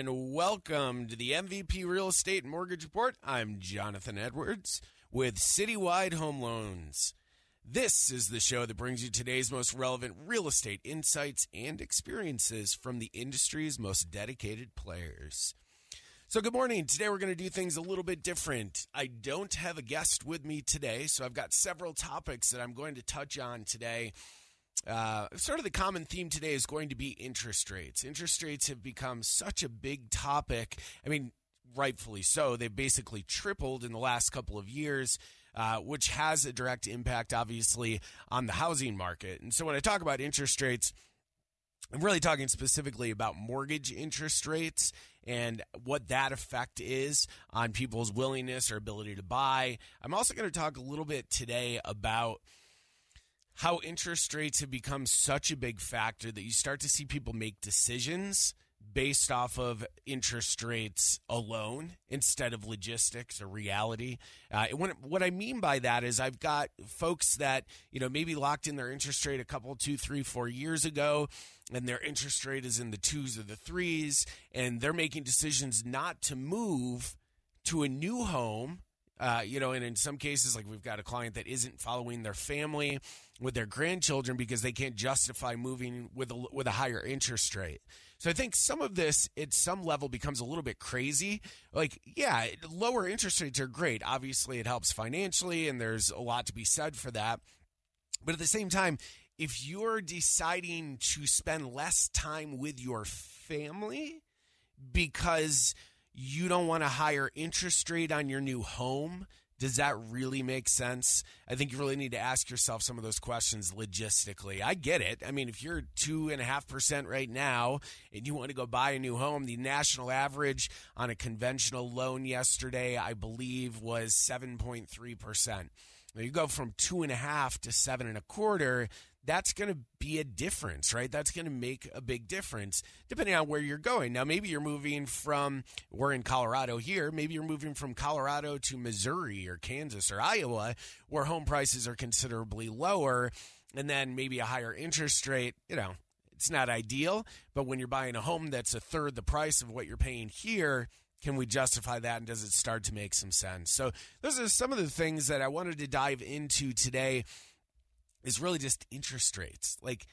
And welcome to the MVP Real Estate Mortgage Report. I'm Jonathan Edwards with Citywide Home Loans. This is the show that brings you today's most relevant real estate insights and experiences from the industry's most dedicated players. So, good morning. Today we're going to do things a little bit different. I don't have a guest with me today, so I've got several topics that I'm going to touch on today. Uh, sort of the common theme today is going to be interest rates. Interest rates have become such a big topic. I mean, rightfully so. They've basically tripled in the last couple of years. Uh, which has a direct impact, obviously, on the housing market. And so, when I talk about interest rates, I'm really talking specifically about mortgage interest rates and what that effect is on people's willingness or ability to buy. I'm also going to talk a little bit today about how interest rates have become such a big factor that you start to see people make decisions based off of interest rates alone instead of logistics or reality. Uh, what, what I mean by that is I've got folks that you know maybe locked in their interest rate a couple, two, three, four years ago, and their interest rate is in the twos or the threes, and they're making decisions not to move to a new home. Uh, you know, and in some cases, like we've got a client that isn't following their family with their grandchildren because they can't justify moving with a, with a higher interest rate. So I think some of this at some level becomes a little bit crazy. Like, yeah, lower interest rates are great. Obviously, it helps financially, and there's a lot to be said for that. But at the same time, if you're deciding to spend less time with your family because you don't want a higher interest rate on your new home, does that really make sense? I think you really need to ask yourself some of those questions logistically. I get it. I mean, if you're two and a half percent right now and you want to go buy a new home, the national average on a conventional loan yesterday, I believe, was 7.3%. Now you go from two and a half to seven and a quarter that's going to be a difference, right? That's going to make a big difference depending on where you're going. Now, maybe you're moving from, we're in Colorado here, maybe you're moving from Colorado to Missouri or Kansas or Iowa, where home prices are considerably lower, and then maybe a higher interest rate, you know. It's not ideal, but when you're buying a home that's a third the price of what you're paying here, can we justify that and does it start to make some sense? So, those are some of the things that I wanted to dive into today is really just interest rates. Like,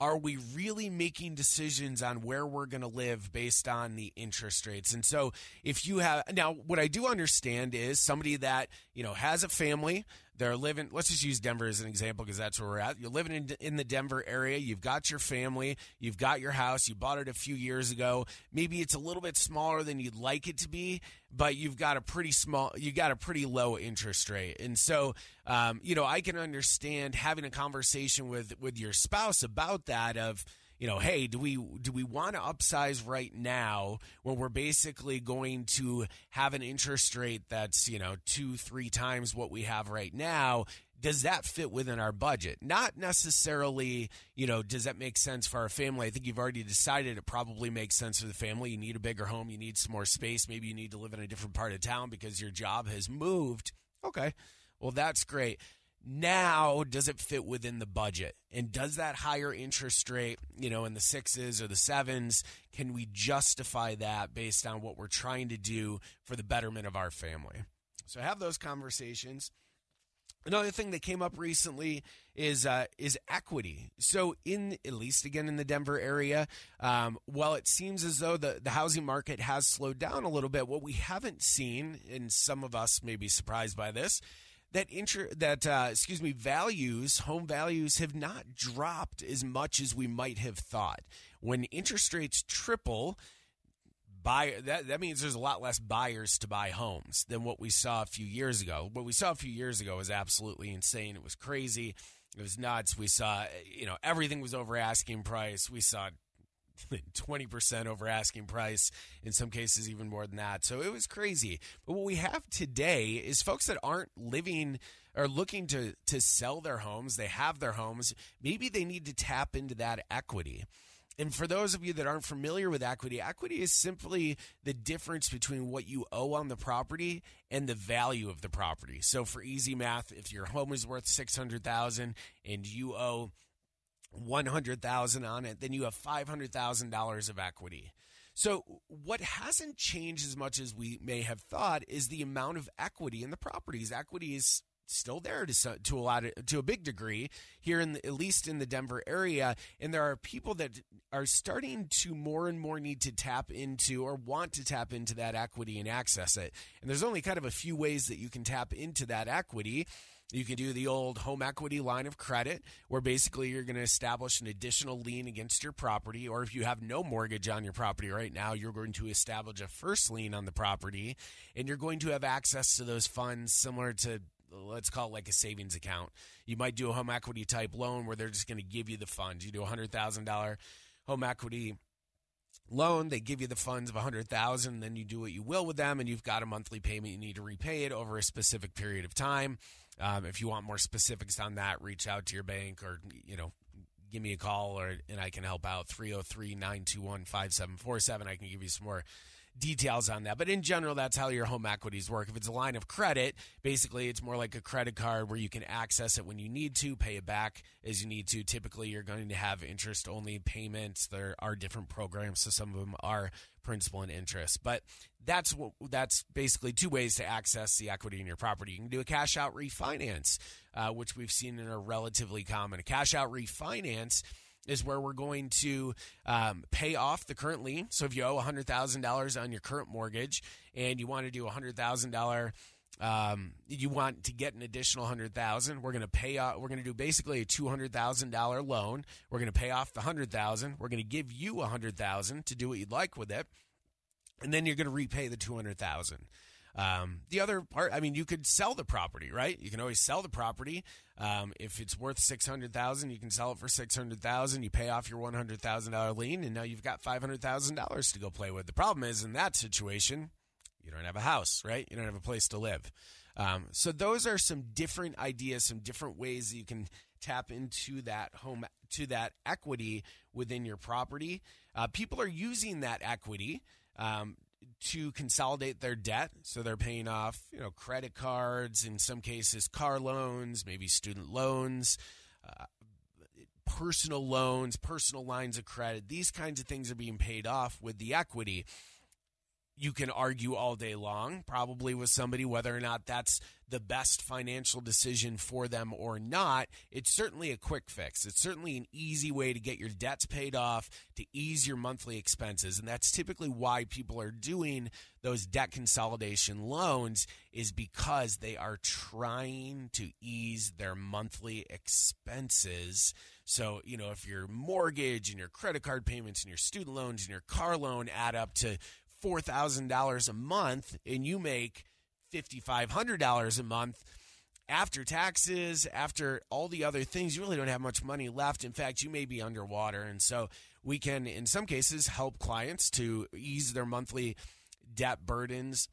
are we really making decisions on where we're going to live based on the interest rates? And so, if you have now, what I do understand is somebody that you know has a family, they're living. Let's just use Denver as an example because that's where we're at. You're living in, in the Denver area. You've got your family. You've got your house. You bought it a few years ago. Maybe it's a little bit smaller than you'd like it to be, but you've got a pretty small. You got a pretty low interest rate, and so um, you know I can understand having a conversation with with your spouse about that. Of you know, hey, do we do we want to upsize right now when we're basically going to have an interest rate that's you know two three times what we have right now? Does that fit within our budget? Not necessarily, you know, does that make sense for our family? I think you've already decided it probably makes sense for the family. You need a bigger home, you need some more space, maybe you need to live in a different part of town because your job has moved. Okay. Well, that's great now does it fit within the budget? And does that higher interest rate you know in the sixes or the sevens can we justify that based on what we're trying to do for the betterment of our family? So have those conversations. Another thing that came up recently is uh, is equity. So, in at least again in the Denver area, um, while it seems as though the, the housing market has slowed down a little bit, what we haven't seen, and some of us may be surprised by this, that inter- that uh, excuse me values home values have not dropped as much as we might have thought. When interest rates triple buy that that means there's a lot less buyers to buy homes than what we saw a few years ago. What we saw a few years ago was absolutely insane. It was crazy. It was nuts. We saw you know everything was over asking price. We saw 20% over asking price, in some cases, even more than that. So it was crazy. But what we have today is folks that aren't living or looking to, to sell their homes, they have their homes, maybe they need to tap into that equity. And for those of you that aren't familiar with equity, equity is simply the difference between what you owe on the property and the value of the property. So for easy math, if your home is worth 600,000 and you owe 100,000 on it, then you have $500,000 of equity. So what hasn't changed as much as we may have thought is the amount of equity in the properties. Equity is still there to to a lot of, to a big degree here in the, at least in the Denver area and there are people that are starting to more and more need to tap into or want to tap into that equity and access it and there's only kind of a few ways that you can tap into that equity you can do the old home equity line of credit, where basically you're going to establish an additional lien against your property. Or if you have no mortgage on your property right now, you're going to establish a first lien on the property and you're going to have access to those funds similar to let's call it like a savings account. You might do a home equity type loan where they're just going to give you the funds. You do a hundred thousand dollar home equity loan, they give you the funds of a hundred thousand, then you do what you will with them, and you've got a monthly payment. You need to repay it over a specific period of time. Um, if you want more specifics on that, reach out to your bank or you know give me a call or and I can help out 303-921-5747. I can give you some more details on that. But in general, that's how your home equities work. If it's a line of credit, basically it's more like a credit card where you can access it when you need to, pay it back as you need to. Typically, you're going to have interest only payments. There are different programs, so some of them are principal and interest. But that's what that's basically two ways to access the equity in your property. You can do a cash out refinance, uh, which we've seen in a relatively common. A cash out refinance is where we're going to um, pay off the current lien. So if you owe $100,000 on your current mortgage and you want to do a $100,000 um, you want to get an additional hundred thousand. We're going to pay off. We're going to do basically a two hundred thousand dollar loan. We're going to pay off the hundred thousand. We're going to give you a hundred thousand to do what you'd like with it, and then you're going to repay the two hundred thousand. Um, the other part, I mean, you could sell the property, right? You can always sell the property. Um, if it's worth six hundred thousand, you can sell it for six hundred thousand. You pay off your one hundred thousand dollar lien, and now you've got five hundred thousand dollars to go play with. The problem is, in that situation, you don't have a house, right? You don't have a place to live. Um, so those are some different ideas, some different ways that you can tap into that home to that equity within your property. Uh, people are using that equity um, to consolidate their debt. So they're paying off, you know, credit cards, in some cases, car loans, maybe student loans, uh, personal loans, personal lines of credit. These kinds of things are being paid off with the equity you can argue all day long, probably with somebody, whether or not that's the best financial decision for them or not. It's certainly a quick fix. It's certainly an easy way to get your debts paid off, to ease your monthly expenses. And that's typically why people are doing those debt consolidation loans is because they are trying to ease their monthly expenses. So, you know, if your mortgage and your credit card payments and your student loans and your car loan add up to $4,000 a month and you make $5,500 a month after taxes, after all the other things, you really don't have much money left. In fact, you may be underwater. And so we can, in some cases, help clients to ease their monthly debt burdens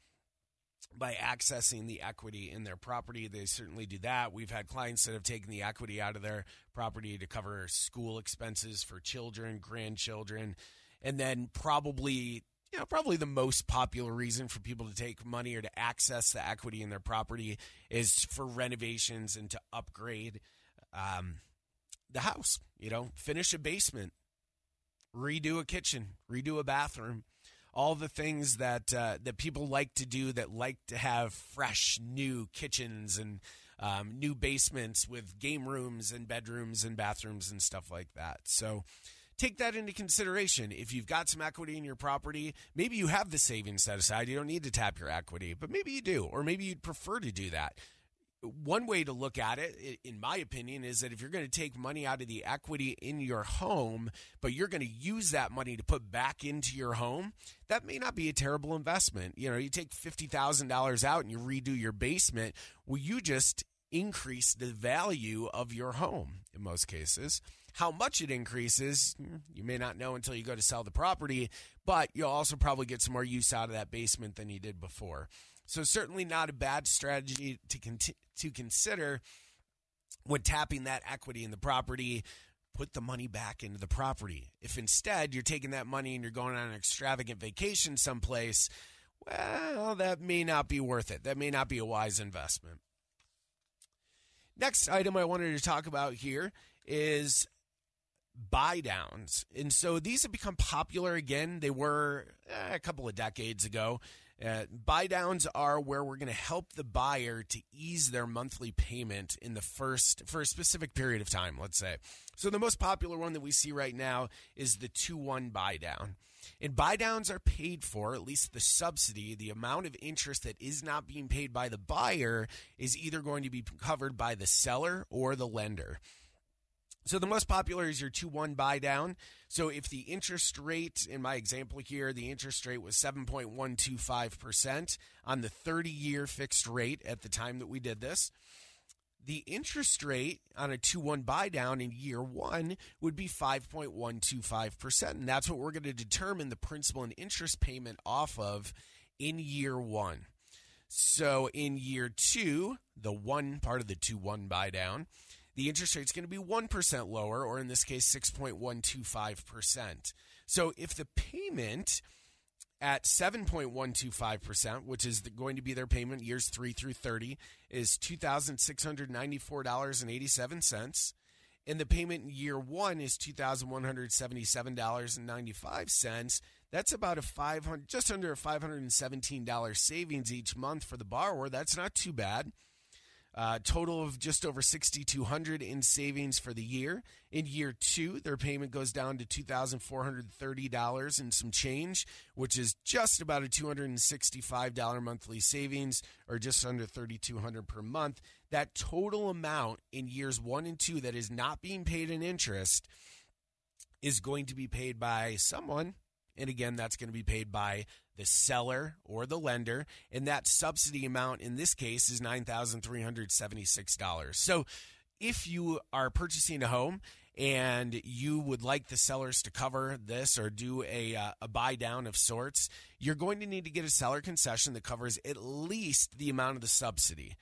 by accessing the equity in their property. They certainly do that. We've had clients that have taken the equity out of their property to cover school expenses for children, grandchildren, and then probably you know, probably the most popular reason for people to take money or to access the equity in their property is for renovations and to upgrade um, the house. You know, finish a basement, redo a kitchen, redo a bathroom, all the things that uh, that people like to do that like to have fresh new kitchens and um, new basements with game rooms and bedrooms and bathrooms and stuff like that. So take that into consideration. If you've got some equity in your property, maybe you have the savings set aside. You don't need to tap your equity, but maybe you do, or maybe you'd prefer to do that. One way to look at it, in my opinion, is that if you're going to take money out of the equity in your home, but you're going to use that money to put back into your home, that may not be a terrible investment. You know, you take $50,000 out and you redo your basement. Well, you just increase the value of your home in most cases. How much it increases, you may not know until you go to sell the property, but you'll also probably get some more use out of that basement than you did before. So certainly not a bad strategy to con- to consider when tapping that equity in the property. Put the money back into the property. If instead you're taking that money and you're going on an extravagant vacation someplace, well, that may not be worth it. That may not be a wise investment. Next item I wanted to talk about here is buy downs. And so these have become popular again. They were eh, a couple of decades ago. Uh, buy downs are where we're going to help the buyer to ease their monthly payment in the first for a specific period of time, let's say. So the most popular one that we see right now is the 2-1 buy down. And buy downs are paid for, at least the subsidy, the amount of interest that is not being paid by the buyer is either going to be covered by the seller or the lender. So the most popular is your 2 1 buy down. So if the interest rate, in my example here, the interest rate was 7.125% on the 30 year fixed rate at the time that we did this, the interest rate on a 2 1 buy down in year one would be 5.125%. And that's what we're going to determine the principal and interest payment off of in year one. So in year two, the one part of the 2 1 buy down, the interest rate is going to be 1% lower, or in this case, 6.125%. So if the payment at 7.125%, which is going to be their payment years 3 through 30, is $2,694.87. And the payment in year one is $2,177.95. That's about a 500 just under a $517 savings each month for the borrower. That's not too bad. Uh, total of just over 6200 in savings for the year. In year two, their payment goes down to $2,430 and some change, which is just about a $265 monthly savings or just under 3200 per month. That total amount in years one and two that is not being paid in interest is going to be paid by someone. And again, that's going to be paid by the seller or the lender, and that subsidy amount in this case is $9,376. So if you are purchasing a home and you would like the sellers to cover this or do a, uh, a buy down of sorts, you're going to need to get a seller concession that covers at least the amount of the subsidy.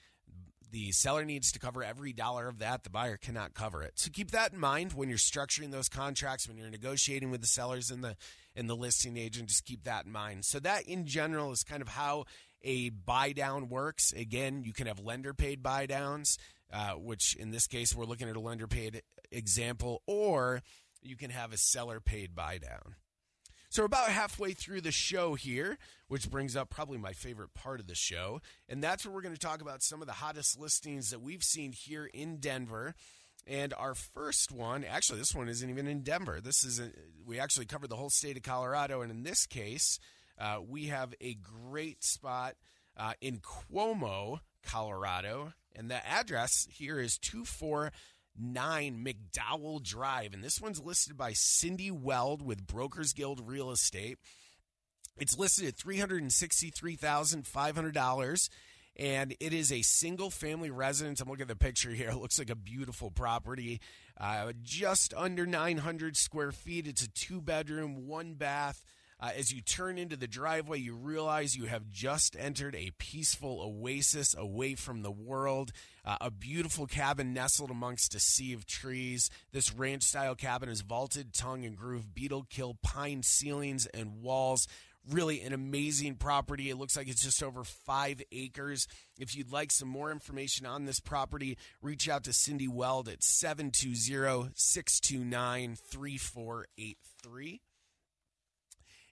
The seller needs to cover every dollar of that. The buyer cannot cover it. So keep that in mind when you're structuring those contracts, when you're negotiating with the sellers and the and the listing agent. Just keep that in mind. So that in general is kind of how a buy down works. Again, you can have lender paid buy downs, uh, which in this case we're looking at a lender paid example, or you can have a seller paid buy down. So we're about halfway through the show here, which brings up probably my favorite part of the show. And that's where we're going to talk about some of the hottest listings that we've seen here in Denver. And our first one, actually, this one isn't even in Denver. This is a, we actually covered the whole state of Colorado, and in this case, uh, we have a great spot uh, in Como, Colorado, and the address here is two four nine McDowell Drive. And this one's listed by Cindy Weld with Brokers Guild Real Estate. It's listed at $363,500 and it is a single family residence. I'm looking at the picture here. It looks like a beautiful property. Uh, just under 900 square feet. It's a two bedroom, one bath. Uh, as you turn into the driveway, you realize you have just entered a peaceful oasis away from the world. Uh, a beautiful cabin nestled amongst a sea of trees. This ranch style cabin is vaulted, tongue and groove, beetle kill, pine ceilings and walls. Really an amazing property. It looks like it's just over five acres. If you'd like some more information on this property, reach out to Cindy Weld at 720 629 3483.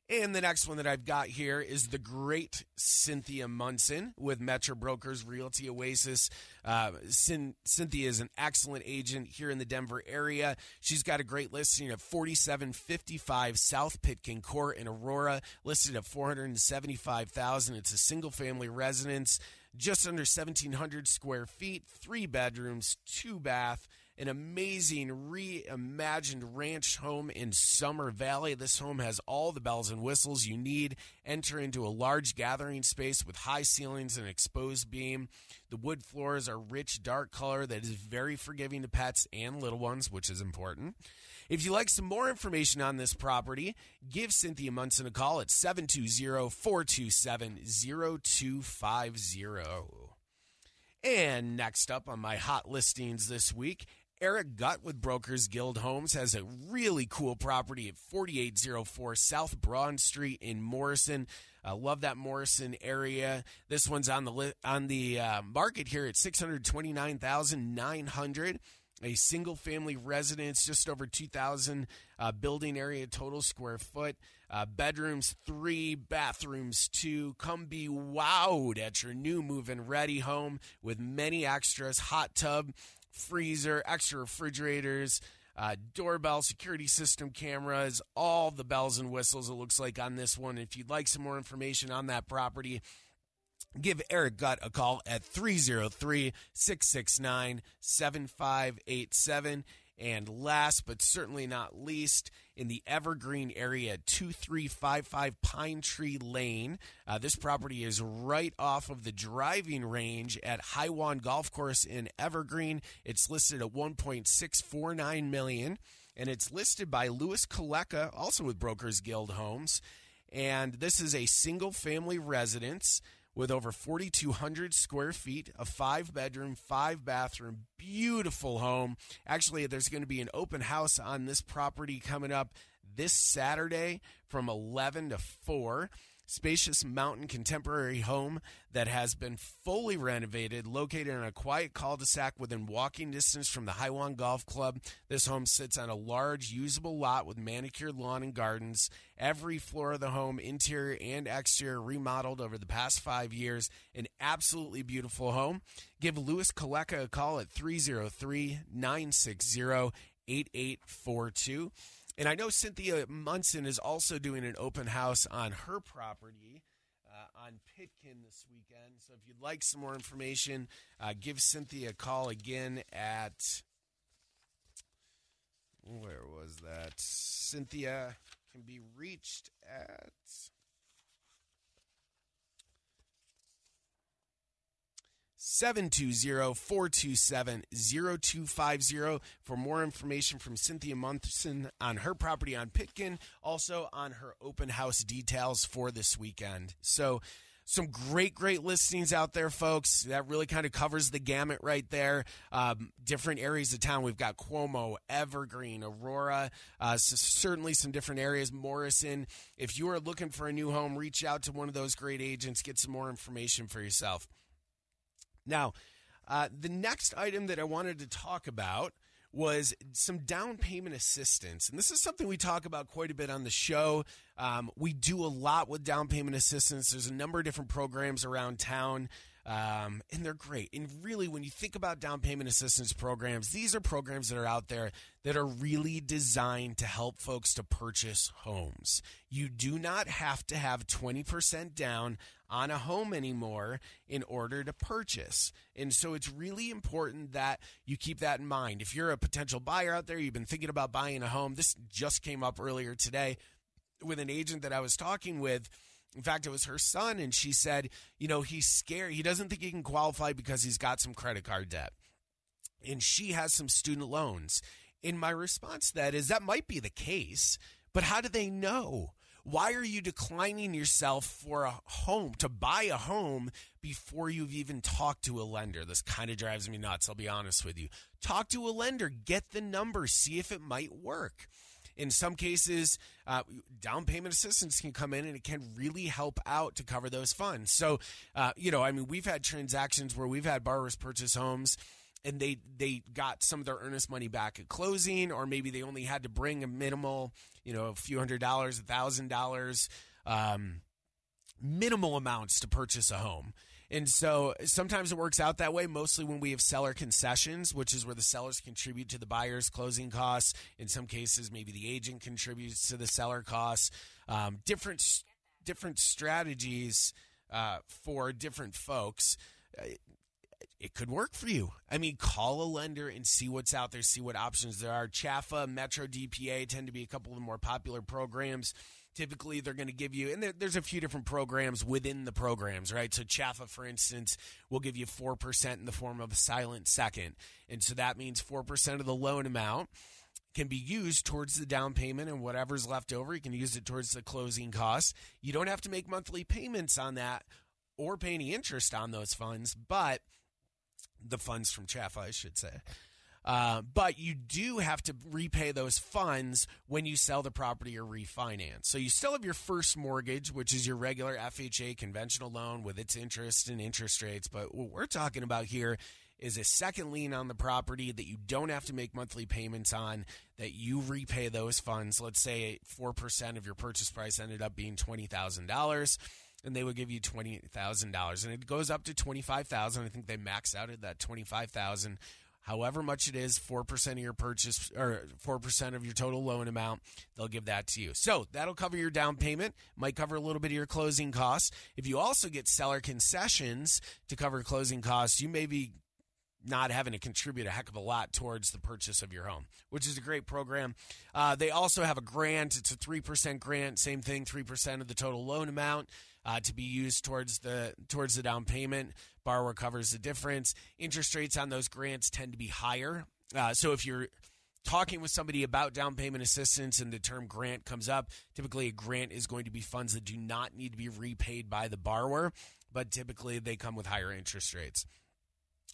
And the next one that I've got here is the great Cynthia Munson with Metro Brokers Realty Oasis. Uh, Cynthia is an excellent agent here in the Denver area. She's got a great listing of 4755 South Pitkin Court in Aurora, listed at 475000 It's a single family residence, just under 1,700 square feet, three bedrooms, two bath an amazing reimagined ranch home in Summer Valley. This home has all the bells and whistles you need. Enter into a large gathering space with high ceilings and exposed beam. The wood floors are rich, dark color that is very forgiving to pets and little ones, which is important. If you'd like some more information on this property, give Cynthia Munson a call at 720 427 0250. And next up on my hot listings this week, Eric Gutt with Brokers Guild Homes has a really cool property at 4804 South Broad Street in Morrison. I love that Morrison area. This one's on the on the uh, market here at 629,900 a single family residence, just over 2,000 uh, building area total square foot. Uh, bedrooms three, bathrooms two. Come be wowed at your new move and ready home with many extras hot tub, freezer, extra refrigerators. Uh, doorbell, security system cameras, all the bells and whistles it looks like on this one. If you'd like some more information on that property, Give Eric Gutt a call at 303 669 7587. And last but certainly not least, in the Evergreen area, 2355 Pine Tree Lane. Uh, this property is right off of the driving range at Hiwan Golf Course in Evergreen. It's listed at 1.649 million, and it's listed by Lewis Kaleka, also with Brokers Guild Homes. And this is a single family residence with over 4,200 square feet, a five bedroom, five bathroom, beautiful home. Actually, there's going to be an open house on this property coming up this Saturday from 11 to 4 spacious mountain contemporary home that has been fully renovated, located in a quiet cul-de-sac within walking distance from the Hiwan Golf Club. This home sits on a large usable lot with manicured lawn and gardens. Every floor of the home, interior and exterior, remodeled over the past five years. An absolutely beautiful home. Give Louis Kaleka a call at 303 960 8842. And I know Cynthia Munson is also doing an open house on her property uh, on Pitkin this weekend. So if you'd like some more information, uh, give Cynthia a call again at. Where was that? Cynthia can be reached at. 720-427-0250 for more information from Cynthia Munson on her property on Pitkin, also on her open house details for this weekend. So some great, great listings out there, folks. That really kind of covers the gamut right there. Um, different areas of town. We've got Como, Evergreen, Aurora, uh, so certainly some different areas. Morrison. If you are looking for a new home, reach out to one of those great agents. Get some more information for yourself. Now, uh, the next item that I wanted to talk about was some down payment assistance. And this is something we talk about quite a bit on the show. Um, we do a lot with down payment assistance. There's a number of different programs around town. Um, and they're great. And really, when you think about down payment assistance programs, these are programs that are out there that are really designed to help folks to purchase homes. You do not have to have 20% down on a home anymore in order to purchase. And so it's really important that you keep that in mind. If you're a potential buyer out there, you've been thinking about buying a home, this just came up earlier today with an agent that I was talking with in fact, it was her son, and she said, you know, he's scared. He doesn't think he can qualify because he's got some credit card debt. And she has some student loans. And my response to that is that might be the case, but how do they know? Why are you declining yourself for a home, to buy a home before you've even talked to a lender? This kind of drives me nuts, I'll be honest with you. Talk to a lender, get the numbers, see if it might work in some cases, uh, down payment assistance can come in and it can really help out to cover those funds. So, uh, you know, I mean, we've had transactions where we've had borrowers purchase homes and they they got some of their earnest money back at closing, or maybe they only had to bring a minimal, you know, a few hundred dollars, a thousand dollars, um, minimal amounts to purchase a home. And so sometimes it works out that way, mostly when we have seller concessions, which is where the sellers contribute to the buyer's closing costs. In some cases, maybe the agent contributes to the seller costs. Um, different, different strategies uh, for different folks. Uh, it could work for you. I mean, call a lender and see what's out there, see what options there are. CHFA, Metro DPA tend to be a couple of the more popular programs. Typically, they're going to give you, and there, there's a few different programs within the programs, right? So, CHFA, for instance, will give you 4% in the form of a silent second. And so that means 4% of the loan amount can be used towards the down payment and whatever's left over, you can use it towards the closing costs. You don't have to make monthly payments on that or pay any interest on those funds, but the funds from CHFA, I should say. Uh, but you do have to repay those funds when you sell the property or refinance. So you still have your first mortgage, which is your regular FHA conventional loan with its interest and interest rates. But what we're talking about here is a second lien on the property that you don't have to make monthly payments on, that you repay those funds. Let's say 4% of your purchase price ended up being $20,000 and they would give you twenty thousand dollars, and it goes up to twenty five thousand. I think they max out at that twenty five thousand. However much it is, four percent of your purchase or four percent of your total loan amount, they'll give that to you. So that'll cover your down payment, might cover a little bit of your closing costs. If you also get seller concessions to cover closing costs, you may be not having to contribute a heck of a lot towards the purchase of your home, which is a great program. Uh, they also have a grant. It's a 3% grant, same thing, 3% of the total loan amount uh, to be used towards the towards the down payment. Borrower covers the difference. Interest rates on those grants tend to be higher. Uh, so if you're talking with somebody about down payment assistance and the term grant comes up, typically a grant is going to be funds that do not need to be repaid by the borrower, but typically they come with higher interest rates.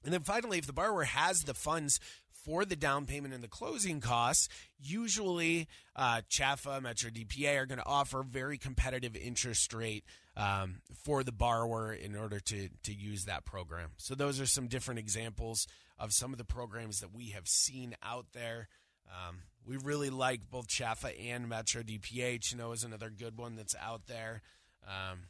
And then finally, if the borrower has the funds for the down payment and the closing costs, usually uh, CHFA, Metro DPA are going to offer very competitive interest rate um, for the borrower in order to, to use that program. So those are some different examples of some of the programs that we have seen out there. Um, we really like both CHFA and Metro DPA. You know, is another good one that's out there. Um,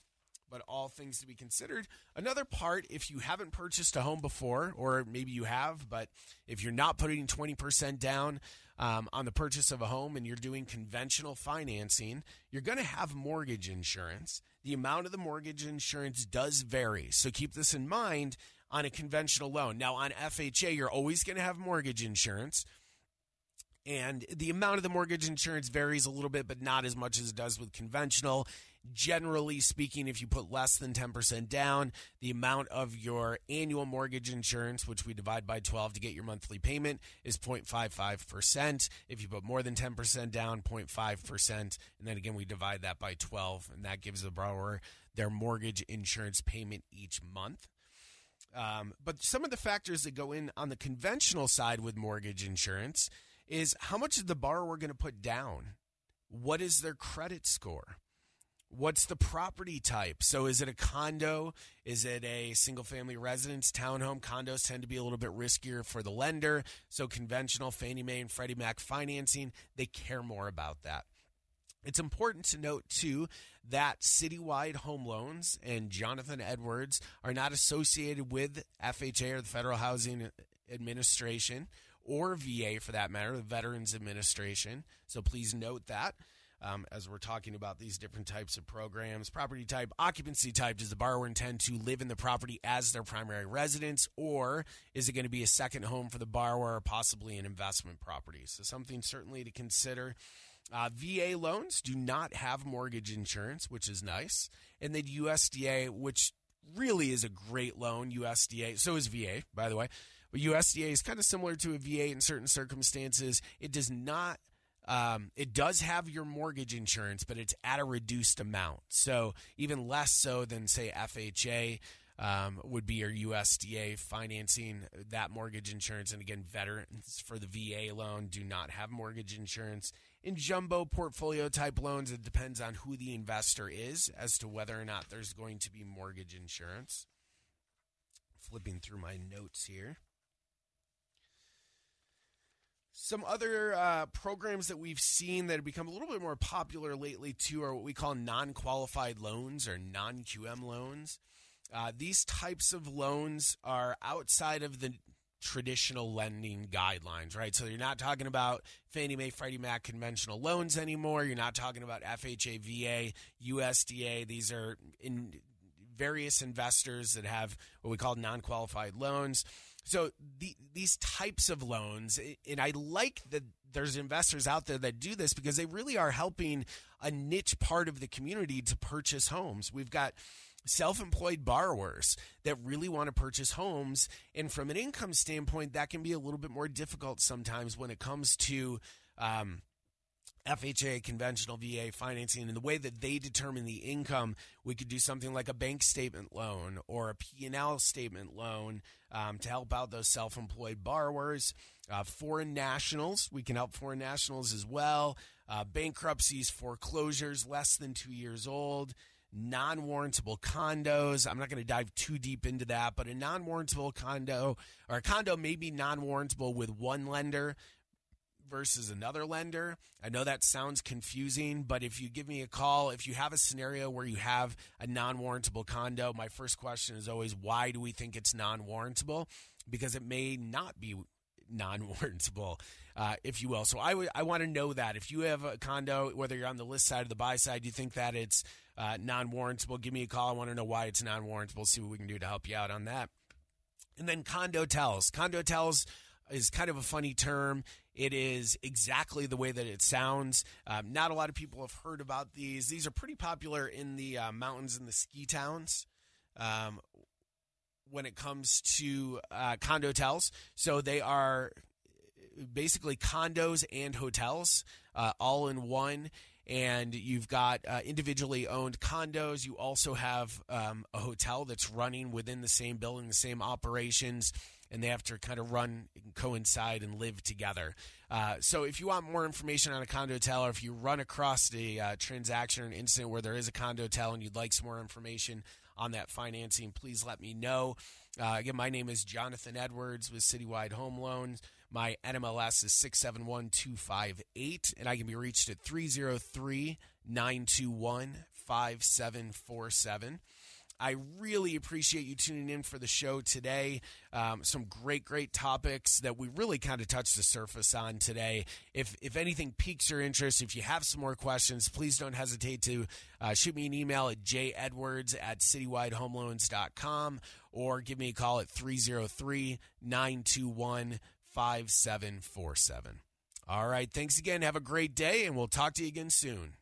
but all things to be considered. Another part, if you haven't purchased a home before, or maybe you have, but if you're not putting 20% down um, on the purchase of a home and you're doing conventional financing, you're going to have mortgage insurance. The amount of the mortgage insurance does vary. So keep this in mind on a conventional loan. Now, on FHA, you're always going to have mortgage insurance. And the amount of the mortgage insurance varies a little bit, but not as much as it does with conventional. Generally speaking, if you put less than 10% down, the amount of your annual mortgage insurance, which we divide by 12 to get your monthly payment, is 0.55%. If you put more than 10% down, 0.5%. And then again, we divide that by 12, and that gives the borrower their mortgage insurance payment each month. Um, but some of the factors that go in on the conventional side with mortgage insurance is how much is the borrower going to put down? What is their credit score? What's the property type? So is it a condo? Is it a single family residence, townhome? Condos tend to be a little bit riskier for the lender. So conventional Fannie Mae and Freddie Mac financing, they care more about that. It's important to note, too, that citywide home loans and Jonathan Edwards are not associated with FHA or the Federal Housing Administration or VA for that matter, the Veterans Administration. So please note that um, as we're talking about these different types of programs. Property type, occupancy type. Does the borrower intend to live in the property as their primary residence, or is it going to be a second home for the borrower, or possibly an investment property? So, something certainly to consider. Uh, VA loans do not have mortgage insurance, which is nice. And then USDA, which really is a great loan, USDA, so is VA, by the way. But USDA is kind of similar to a VA in certain circumstances. It does not um, it does have your mortgage insurance, but it's at a reduced amount. So even less so than, say, FHA um, would be your USDA financing that mortgage insurance. And again, veterans for the VA loan do not have mortgage insurance. In jumbo portfolio type loans, it depends on who the investor is as to whether or not there's going to be mortgage insurance. Flipping through my notes here. Some other uh, programs that we've seen that have become a little bit more popular lately, too, are what we call non qualified loans or non QM loans. Uh, these types of loans are outside of the traditional lending guidelines, right? So you're not talking about Fannie Mae, Freddie Mac conventional loans anymore. You're not talking about FHA, VA, USDA. These are in various investors that have what we call non qualified loans. So the, these types of loans, and I like that there's investors out there that do this because they really are helping a niche part of the community to purchase homes. We've got self employed borrowers that really want to purchase homes. And from an income standpoint, that can be a little bit more difficult sometimes when it comes to. Um, FHA, conventional VA financing, and the way that they determine the income, we could do something like a bank statement loan or a P&L statement loan um, to help out those self-employed borrowers. Uh, foreign nationals, we can help foreign nationals as well. Uh, bankruptcies, foreclosures less than two years old, non warrantable condos. I'm not going to dive too deep into that, but a non warrantable condo or a condo may be non warrantable with one lender versus another lender. I know that sounds confusing, but if you give me a call, if you have a scenario where you have a non warrantable condo, my first question is always why do we think it's non warrantable? Because it may not be non warrantable, uh, if you will. So I, w- I want to know that. If you have a condo, whether you're on the list side or the buy side, you think that it's uh, non warrantable, give me a call. I want to know why it's non warrantable, see what we can do to help you out on that. And then condotels. Condo tells is kind of a funny term. It is exactly the way that it sounds. Um, not a lot of people have heard about these. These are pretty popular in the uh, mountains and the ski towns. Um, when it comes to uh, condo hotels. So they are basically condos and hotels uh, all in one. And you've got uh, individually owned condos. You also have um, a hotel that's running within the same building, the same operations, and they have to kind of run, and coincide, and live together. Uh, so, if you want more information on a condo hotel, or if you run across a uh, transaction or an incident where there is a condo hotel and you'd like some more information, on that financing, please let me know. Uh, again, my name is Jonathan Edwards with Citywide Home Loans. My NMLS is 671258, and I can be reached at 303 921 5747. I really appreciate you tuning in for the show today. Um, some great, great topics that we really kind of touched the surface on today. If if anything piques your interest, if you have some more questions, please don't hesitate to uh, shoot me an email at jedwards at citywidehomeloans.com or give me a call at 303 921 5747. All right. Thanks again. Have a great day, and we'll talk to you again soon.